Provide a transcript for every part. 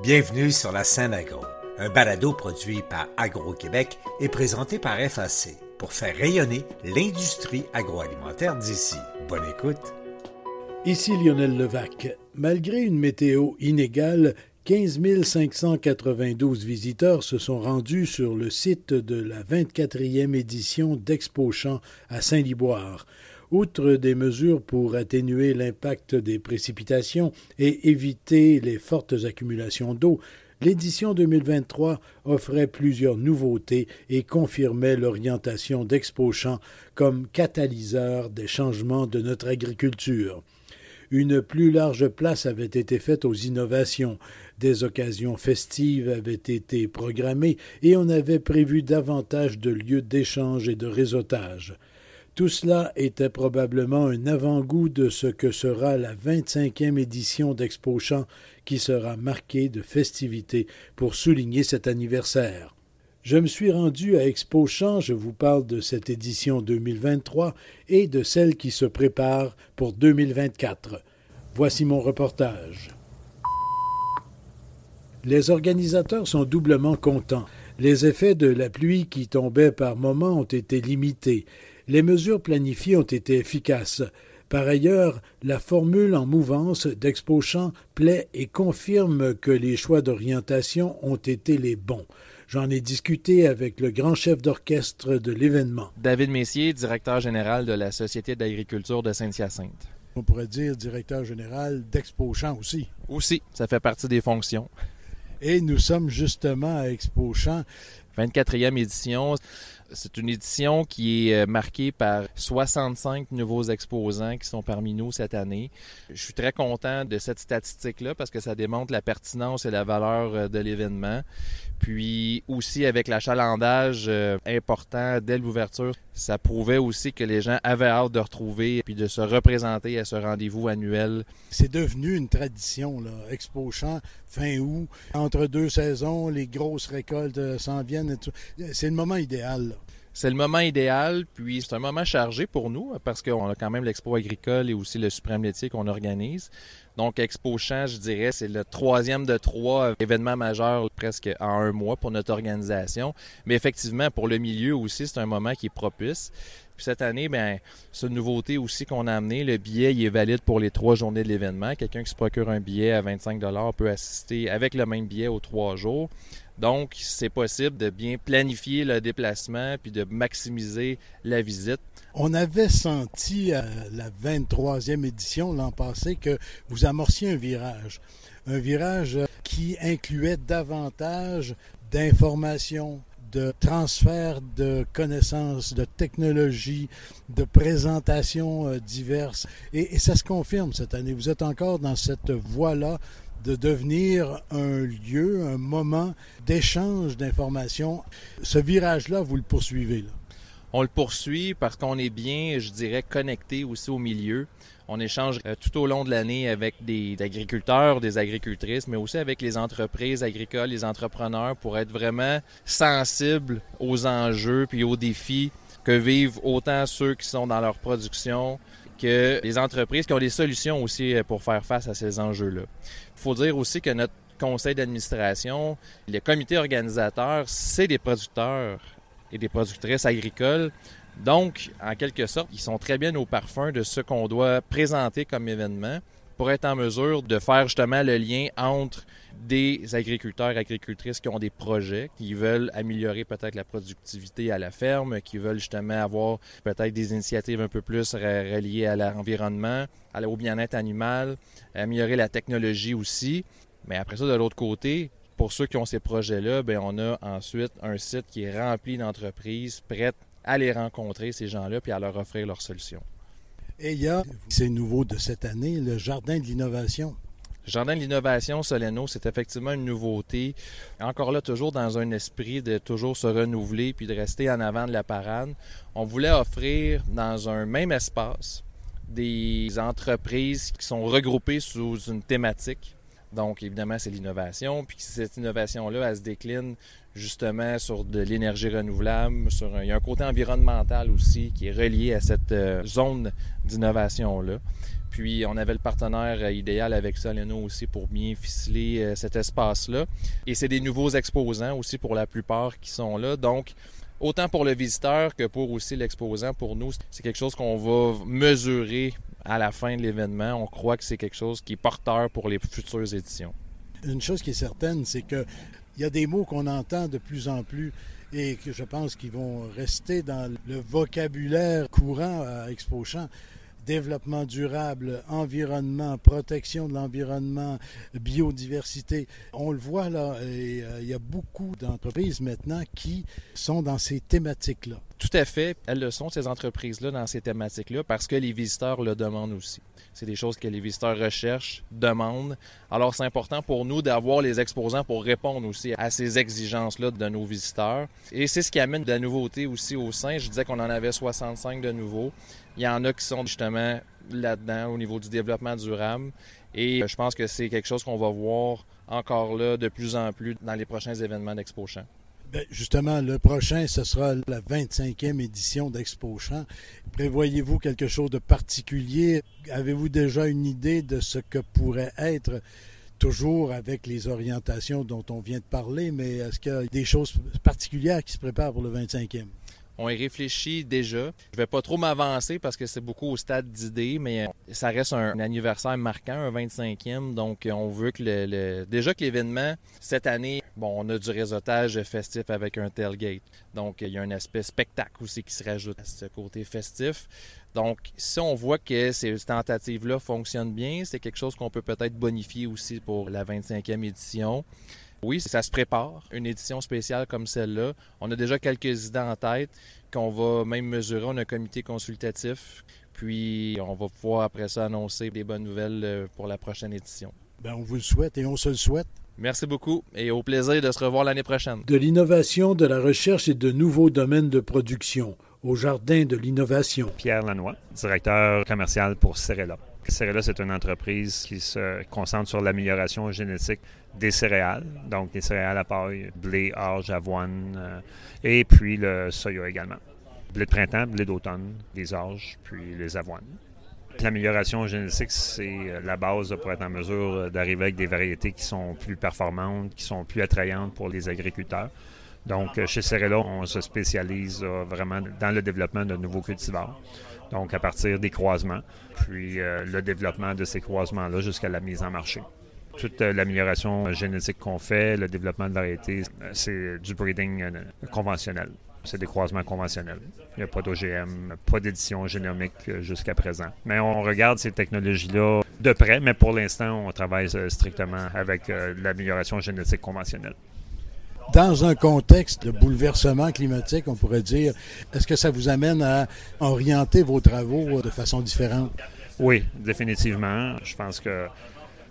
Bienvenue sur la scène agro, un balado produit par Agro-Québec et présenté par FAC pour faire rayonner l'industrie agroalimentaire d'ici. Bonne écoute. Ici Lionel Levac. Malgré une météo inégale, 15 592 visiteurs se sont rendus sur le site de la 24e édition d'Expo Champ à Saint-Liboire. Outre des mesures pour atténuer l'impact des précipitations et éviter les fortes accumulations d'eau, l'édition 2023 offrait plusieurs nouveautés et confirmait l'orientation d'Expo Champ comme catalyseur des changements de notre agriculture. Une plus large place avait été faite aux innovations, des occasions festives avaient été programmées et on avait prévu davantage de lieux d'échange et de réseautage. Tout cela était probablement un avant-goût de ce que sera la 25e édition d'Expo Champ qui sera marquée de festivités pour souligner cet anniversaire. Je me suis rendu à Expo Champ, je vous parle de cette édition 2023 et de celle qui se prépare pour 2024. Voici mon reportage. Les organisateurs sont doublement contents. Les effets de la pluie qui tombait par moments ont été limités les mesures planifiées ont été efficaces. Par ailleurs, la formule en mouvance d'Expo Champ plaît et confirme que les choix d'orientation ont été les bons. J'en ai discuté avec le grand chef d'orchestre de l'événement. David Messier, directeur général de la Société d'agriculture de Saint-Hyacinthe. On pourrait dire directeur général d'Expo Champ aussi. Aussi, ça fait partie des fonctions. Et nous sommes justement à Expo Champ. 24e édition. C'est une édition qui est euh, marquée par 65 nouveaux exposants qui sont parmi nous cette année. Je suis très content de cette statistique-là parce que ça démontre la pertinence et la valeur euh, de l'événement. Puis aussi avec l'achalandage euh, important dès l'ouverture, ça prouvait aussi que les gens avaient hâte de retrouver puis de se représenter à ce rendez-vous annuel. C'est devenu une tradition, là. Expo Champ, fin août, entre deux saisons, les grosses récoltes euh, s'en viennent. C'est le moment idéal. C'est le moment idéal, puis c'est un moment chargé pour nous parce qu'on a quand même l'expo agricole et aussi le suprême laitier qu'on organise. Donc, Expo Champ, je dirais, c'est le troisième de trois événements majeurs presque en un mois pour notre organisation. Mais effectivement, pour le milieu aussi, c'est un moment qui est propice. Puis cette année, ben, c'est une nouveauté aussi qu'on a amené. Le billet il est valide pour les trois journées de l'événement. Quelqu'un qui se procure un billet à 25 peut assister avec le même billet aux trois jours. Donc, c'est possible de bien planifier le déplacement puis de maximiser la visite. On avait senti à la 23e édition l'an passé que vous amorciez un virage. Un virage qui incluait davantage d'informations, de transfert de connaissances, de technologies, de présentations euh, diverses. Et, ça se confirme cette année. Vous êtes encore dans cette voie-là de devenir un lieu, un moment d'échange d'informations. Ce virage-là, vous le poursuivez. Là. On le poursuit parce qu'on est bien, je dirais, connecté aussi au milieu. On échange euh, tout au long de l'année avec des agriculteurs, des agricultrices, mais aussi avec les entreprises agricoles, les entrepreneurs pour être vraiment sensibles aux enjeux puis aux défis que vivent autant ceux qui sont dans leur production que les entreprises qui ont des solutions aussi euh, pour faire face à ces enjeux-là. Il faut dire aussi que notre conseil d'administration, le comité organisateur, c'est des producteurs et des productrices agricoles. Donc, en quelque sorte, ils sont très bien au parfum de ce qu'on doit présenter comme événement pour être en mesure de faire justement le lien entre des agriculteurs agricultrices qui ont des projets, qui veulent améliorer peut-être la productivité à la ferme, qui veulent justement avoir peut-être des initiatives un peu plus reliées à l'environnement, au bien-être animal, améliorer la technologie aussi. Mais après ça, de l'autre côté, pour ceux qui ont ces projets-là, ben, on a ensuite un site qui est rempli d'entreprises prêtes à les rencontrer, ces gens-là, puis à leur offrir leurs solutions. Et il y a, c'est nouveau de cette année, le Jardin de l'innovation. Jardin de l'innovation Soleno, c'est effectivement une nouveauté. Encore là, toujours dans un esprit de toujours se renouveler puis de rester en avant de la parade. On voulait offrir dans un même espace des entreprises qui sont regroupées sous une thématique Donc, évidemment, c'est l'innovation. Puis cette innovation-là, elle se décline justement sur de l'énergie renouvelable. Sur il y a un côté environnemental aussi qui est relié à cette euh, zone d'innovation-là. Puis on avait le partenaire euh, idéal avec Soleno aussi pour bien ficeler euh, cet espace-là. Et c'est des nouveaux exposants aussi pour la plupart qui sont là. Donc, autant pour le visiteur que pour aussi l'exposant, pour nous, c'est quelque chose qu'on va mesurer à la fin de l'événement. On croit que c'est quelque chose qui est porteur pour les futures éditions. Une chose qui est certaine, c'est qu'il y a des mots qu'on entend de plus en plus et que je pense qu'ils vont rester dans le vocabulaire courant à Expo Champ développement durable, environnement, protection de l'environnement, biodiversité. On le voit là, et, euh, il y a beaucoup d'entreprises maintenant qui sont dans ces thématiques-là. Tout à fait. Elles le sont, ces entreprises-là, dans ces thématiques-là, parce que les visiteurs le demandent aussi. C'est des choses que les visiteurs recherchent, demandent. Alors, c'est important pour nous d'avoir les exposants pour répondre aussi à ces exigences-là de nos visiteurs. Et c'est ce qui amène de la nouveauté aussi au sein. Je disais qu'on en avait 65 de nouveaux. Il y en a qui sont justement là-dedans au niveau du développement durable. Et je pense que c'est quelque chose qu'on va voir encore là de plus en plus dans les prochains événements d'Expo Champ. Bien, justement, le prochain, ce sera la 25e édition d'Expo Champ. Prévoyez-vous quelque chose de particulier? Avez-vous déjà une idée de ce que pourrait être, toujours avec les orientations dont on vient de parler, mais est-ce qu'il y a des choses particulières qui se préparent pour le 25e? On y réfléchit déjà. Je vais pas trop m'avancer parce que c'est beaucoup au stade d'idées, mais euh, ça reste un anniversaire marquant, un 25e. Donc, on veut que le, déjà que l'événement cette année, bon, on a du réseautage festif avec un tailgate. Donc, il y a un aspect spectacle aussi qui se rajoute à ce côté festif. Donc, si on voit que ces tentatives-là fonctionnent bien, c'est quelque chose qu'on peut peut-être bonifier aussi pour la 25e édition. Oui, ça se prépare, une édition spéciale comme celle-là. On a déjà quelques idées en tête qu'on va même mesurer. On a un comité consultatif, puis on va pouvoir après ça annoncer des bonnes nouvelles euh, pour la prochaine édition. Bien, on vous le souhaite et on se le souhaite. Merci beaucoup et au plaisir de se revoir l'année prochaine. De l'innovation, de la recherche et de nouveaux domaines de production au Jardin de l'innovation. Pierre Lanois, directeur commercial pour Cerella. Cerella, c'est une entreprise qui se concentre sur l'amélioration génétique des céréales, donc des céréales à paille, blé, orge, avoine, euh, et puis le soya également. Blé de printemps, blé d'automne, les orges, puis les avoines. L'amélioration génétique, c'est euh, la base pour être en mesure d'arriver avec des variétés qui sont plus performantes, qui sont plus attrayantes pour les agriculteurs. Donc, chez Cerella, on se spécialise euh, vraiment dans le développement de nouveaux cultivars. Donc, à partir des croisements, puis euh, le développement de ces croisements-là jusqu'à la mise en marché. Toute euh, l'amélioration génétique qu'on fait, le développement de variétés, c'est du breeding conventionnel. C'est des croisements conventionnels. Il n'y a pas d'OGM, pas d'édition génomique jusqu'à présent. Mais on regarde ces technologies-là de près, mais pour l'instant, on travaille strictement avec l'amélioration génétique conventionnelle dans un contexte de bouleversement climatique, on pourrait dire, est-ce que ça vous amène à orienter vos travaux de façon différente? Oui, définitivement. Je pense que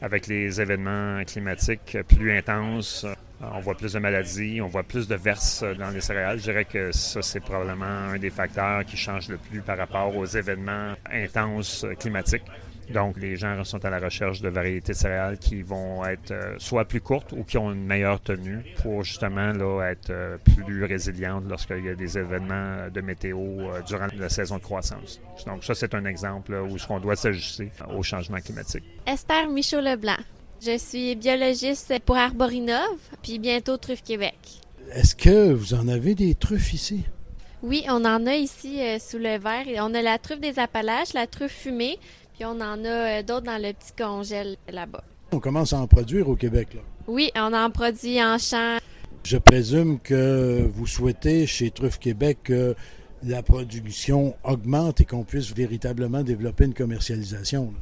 avec les événements climatiques plus intenses, on voit plus de maladies, on voit plus de verses dans les céréales. Je dirais que ça, c'est probablement un des facteurs qui change le plus par rapport aux événements intenses climatiques. Donc, les gens sont à la recherche de variétés de céréales qui vont être euh, soit plus courtes ou qui ont une meilleure tenue pour justement là, être euh, plus résilientes lorsqu'il y a des événements de météo euh, durant la saison de croissance. Donc, ça, c'est un exemple où ce qu'on doit s'ajuster au changement climatique. Esther Michaud-Leblanc. Je suis biologiste pour Arborinov, puis bientôt Truffe Québec. Est-ce que vous en avez des truffes ici? Oui, on en a ici sous le verre. On a la truffe des Appalaches, la truffe fumée, puis on en a euh, d'autres dans le petit congèle là-bas. On commence à en produire au Québec, là. Oui, on en produit en champ. Je présume que vous souhaitez chez Truffe Québec que la production augmente et qu'on puisse véritablement développer une commercialisation.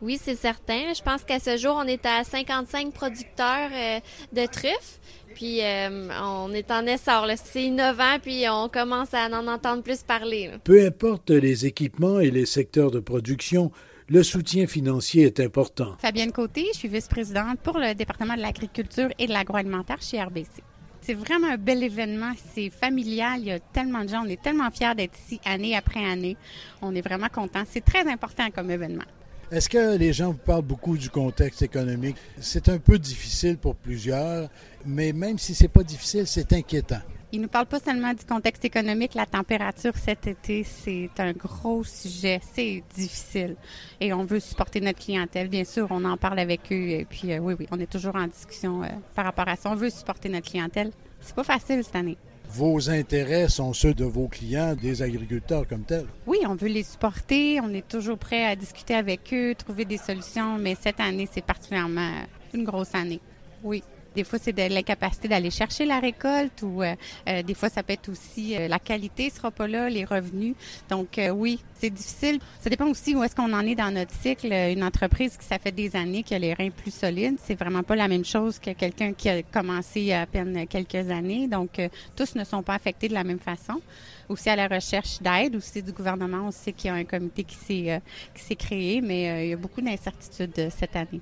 Oui, c'est certain. Je pense qu'à ce jour, on est à 55 producteurs euh, de truffes. Puis euh, on est en essor. C'est innovant, puis on commence à en entendre plus parler. Peu importe les équipements et les secteurs de production, le soutien financier est important. Fabienne Côté, je suis vice-présidente pour le département de l'agriculture et de l'agroalimentaire chez RBC. C'est vraiment un bel événement, c'est familial, il y a tellement de gens, on est tellement fiers d'être ici année après année. On est vraiment contents. C'est très important comme événement. Est-ce que les gens vous parlent beaucoup du contexte économique? C'est un peu difficile pour plusieurs, mais même si c'est pas difficile, c'est inquiétant. Il ne nous parle pas seulement du contexte économique. La température cet été, c'est un gros sujet. C'est difficile. Et on veut supporter notre clientèle. Bien sûr, on en parle avec eux. Et puis, euh, oui, oui, on est toujours en discussion euh, par rapport à ça. On veut supporter notre clientèle. C'est pas facile cette année. Vos intérêts sont ceux de vos clients, des agriculteurs comme tels? Oui, on veut les supporter. On est toujours prêt à discuter avec eux, trouver des solutions. Mais cette année, c'est particulièrement une grosse année. Oui. Des fois, c'est de l'incapacité d'aller chercher la récolte ou euh, euh, des fois, ça peut être aussi euh, la qualité sera pas là, les revenus. Donc, oui, c'est difficile. Ça dépend aussi où est-ce qu'on en est dans notre cycle. Une entreprise qui, ça fait des années, qui a les reins plus solides, c'est vraiment pas la même chose que quelqu'un qui a commencé à peine quelques années. Donc, tous ne sont pas affectés de la même façon. Aussi à la recherche d'aide, aussi du gouvernement, on sait qu'il y a un comité qui s'est qui s'est créé, mais il y a beaucoup d'incertitudes cette année.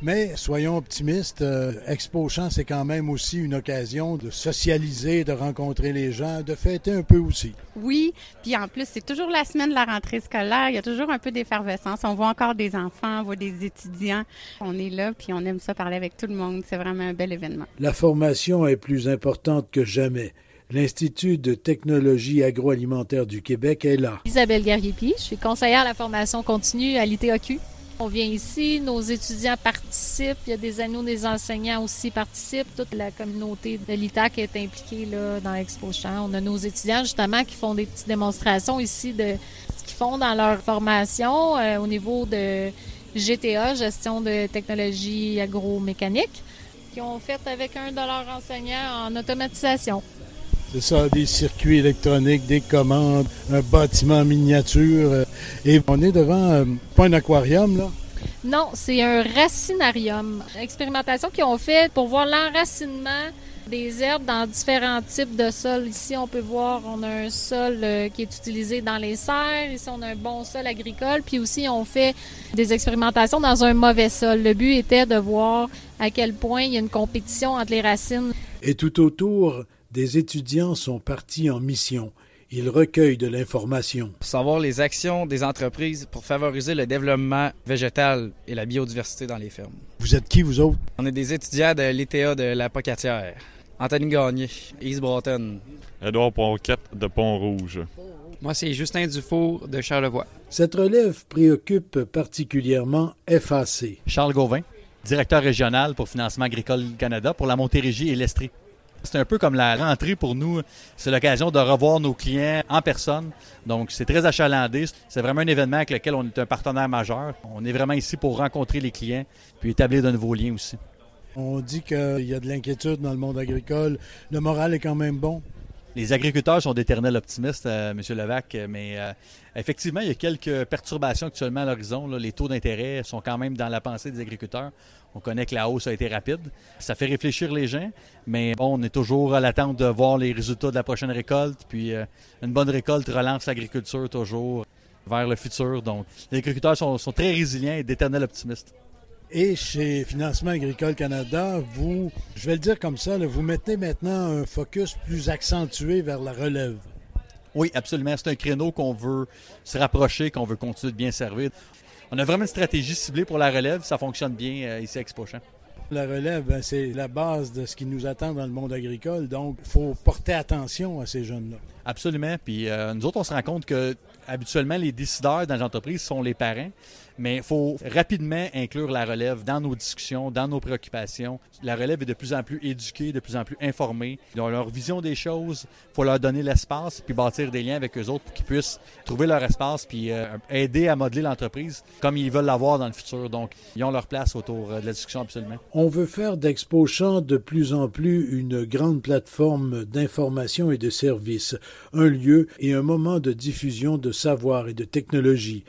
Mais soyons optimistes, euh, Expo Champ, c'est quand même aussi une occasion de socialiser, de rencontrer les gens, de fêter un peu aussi. Oui, puis en plus, c'est toujours la semaine de la rentrée scolaire. Il y a toujours un peu d'effervescence. On voit encore des enfants, on voit des étudiants. On est là, puis on aime ça parler avec tout le monde. C'est vraiment un bel événement. La formation est plus importante que jamais. L'Institut de technologie agroalimentaire du Québec est là. Isabelle Guerrier-Pi, je suis conseillère à la formation continue à l'ITAQ. On vient ici, nos étudiants participent, il y a des anneaux des enseignants aussi participent, toute la communauté de l'ITAC est impliquée là, dans l'Expo Champ. On a nos étudiants justement qui font des petites démonstrations ici de ce qu'ils font dans leur formation euh, au niveau de GTA, gestion de technologie agromécanique, qui ont fait avec un de leurs enseignants en automatisation. C'est ça, des circuits électroniques, des commandes, un bâtiment miniature. Et on est devant, euh, pas un aquarium, là? Non, c'est un racinarium. Expérimentation qu'ils ont fait pour voir l'enracinement des herbes dans différents types de sols. Ici, on peut voir, on a un sol euh, qui est utilisé dans les serres. Ici, on a un bon sol agricole. Puis aussi, on fait des expérimentations dans un mauvais sol. Le but était de voir à quel point il y a une compétition entre les racines. Et tout autour, des étudiants sont partis en mission. Ils recueillent de l'information. Savoir les actions des entreprises pour favoriser le développement végétal et la biodiversité dans les fermes. Vous êtes qui, vous autres? On est des étudiants de l'ITA de la Pocatière. Anthony Gagné, East Broughton. Edouard Ponquette de Pont-Rouge. Moi, c'est Justin Dufour de Charlevoix. Cette relève préoccupe particulièrement FAC. Charles Gauvin, directeur régional pour Financement agricole Canada pour la Montérégie et l'Estrie. C'est un peu comme la rentrée pour nous. C'est l'occasion de revoir nos clients en personne. Donc, c'est très achalandé. C'est vraiment un événement avec lequel on est un partenaire majeur. On est vraiment ici pour rencontrer les clients puis établir de nouveaux liens aussi. On dit qu'il y a de l'inquiétude dans le monde agricole. Le moral est quand même bon. Les agriculteurs sont d'éternels optimistes, euh, M. Levac, mais euh, effectivement, il y a quelques perturbations actuellement à l'horizon. Les taux d'intérêt sont quand même dans la pensée des agriculteurs. On connaît que la hausse a été rapide. Ça fait réfléchir les gens, mais bon, on est toujours à l'attente de voir les résultats de la prochaine récolte. Puis euh, une bonne récolte relance l'agriculture toujours vers le futur. Donc, les agriculteurs sont, sont très résilients et d'éternels optimistes. Et chez Financement Agricole Canada, vous, je vais le dire comme ça, vous mettez maintenant un focus plus accentué vers la relève. Oui, absolument. C'est un créneau qu'on veut se rapprocher, qu'on veut continuer de bien servir. On a vraiment une stratégie ciblée pour la relève. Ça fonctionne bien euh, ici à Expochamp. La relève, ben, c'est la base de ce qui nous attend dans le monde agricole. Donc, il faut porter attention à ces jeunes-là. Absolument. Puis euh, nous autres, on se rend compte que habituellement, les décideurs dans l'entreprise sont les parents mais il faut rapidement inclure la relève dans nos discussions, dans nos préoccupations. La relève est de plus en plus éduquée, de plus en plus informée. Ils ont leur vision des choses. Il faut leur donner l'espace puis bâtir des liens avec eux autres pour qu'ils puissent trouver leur espace puis euh, aider à modeler l'entreprise comme ils veulent l'avoir dans le futur. Donc, ils ont leur place autour euh, de la discussion absolument. On veut faire d'Expo Champ de plus en plus une grande plateforme d'information et de services, un lieu et un moment de diffusion de savoir et de technologie.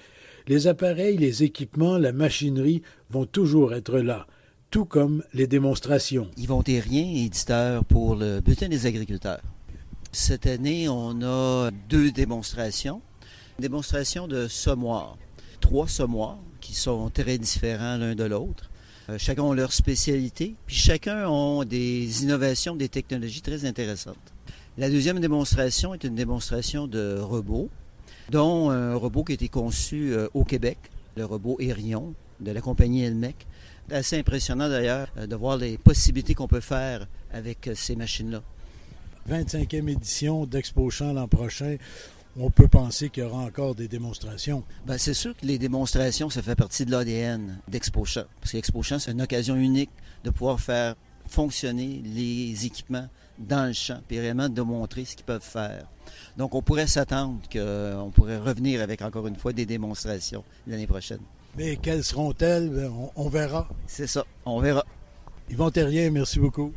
Les appareils, les équipements, la machinerie vont toujours être là, tout comme les démonstrations. Yvon Terrien, éditeur pour le Bulletin des agriculteurs. Cette année, on a deux démonstrations. Une démonstration de semoirs. Trois semoirs qui sont très différents l'un de l'autre. Euh, chacun a leur spécialité, puis chacun a des innovations, des technologies très intéressantes. La deuxième démonstration est une démonstration de robots dont un robot qui a été conçu euh, au Québec. le robot Erion de la compagnie Elmec. C'est assez impressionnant d'ailleurs euh, de voir les possibilités qu'on peut faire avec euh, ces machines-là. 25e édition d'Expo Champ l'an prochain. On peut penser qu'il y aura encore des démonstrations. Ben, c'est sûr que les démonstrations, ça fait partie de l'ADN d'Expo Champ. Parce qu'Expo Champ, c'est une occasion unique de pouvoir faire fonctionner les équipements dans le champ, puis vraiment de montrer ce qu'ils peuvent faire. Donc, on pourrait s'attendre qu'on pourrait revenir avec encore une fois des démonstrations l'année prochaine. Mais quelles seront-elles? Ben, on, on verra. C'est ça, on verra. Yvon Terrien, merci beaucoup.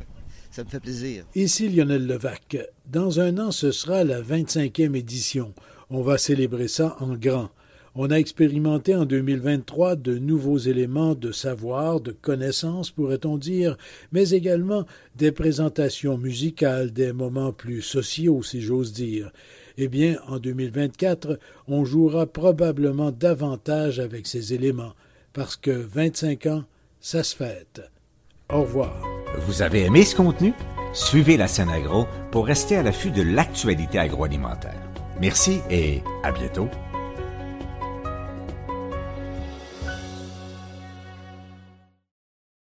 Ça me fait plaisir. Ici Lionel Levac. Dans un an, ce sera la 25e édition. On va célébrer ça en grand. On a expérimenté en 2023 de nouveaux éléments de savoir, de connaissance, pourrait-on dire, mais également des présentations musicales, des moments plus sociaux, si j'ose dire. Eh bien, en 2024, on jouera probablement davantage avec ces éléments, parce que 25 ans, ça se fête. Au revoir. Vous avez aimé ce contenu? Suivez la scène agro pour rester à l'affût de l'actualité agroalimentaire. Merci et à bientôt.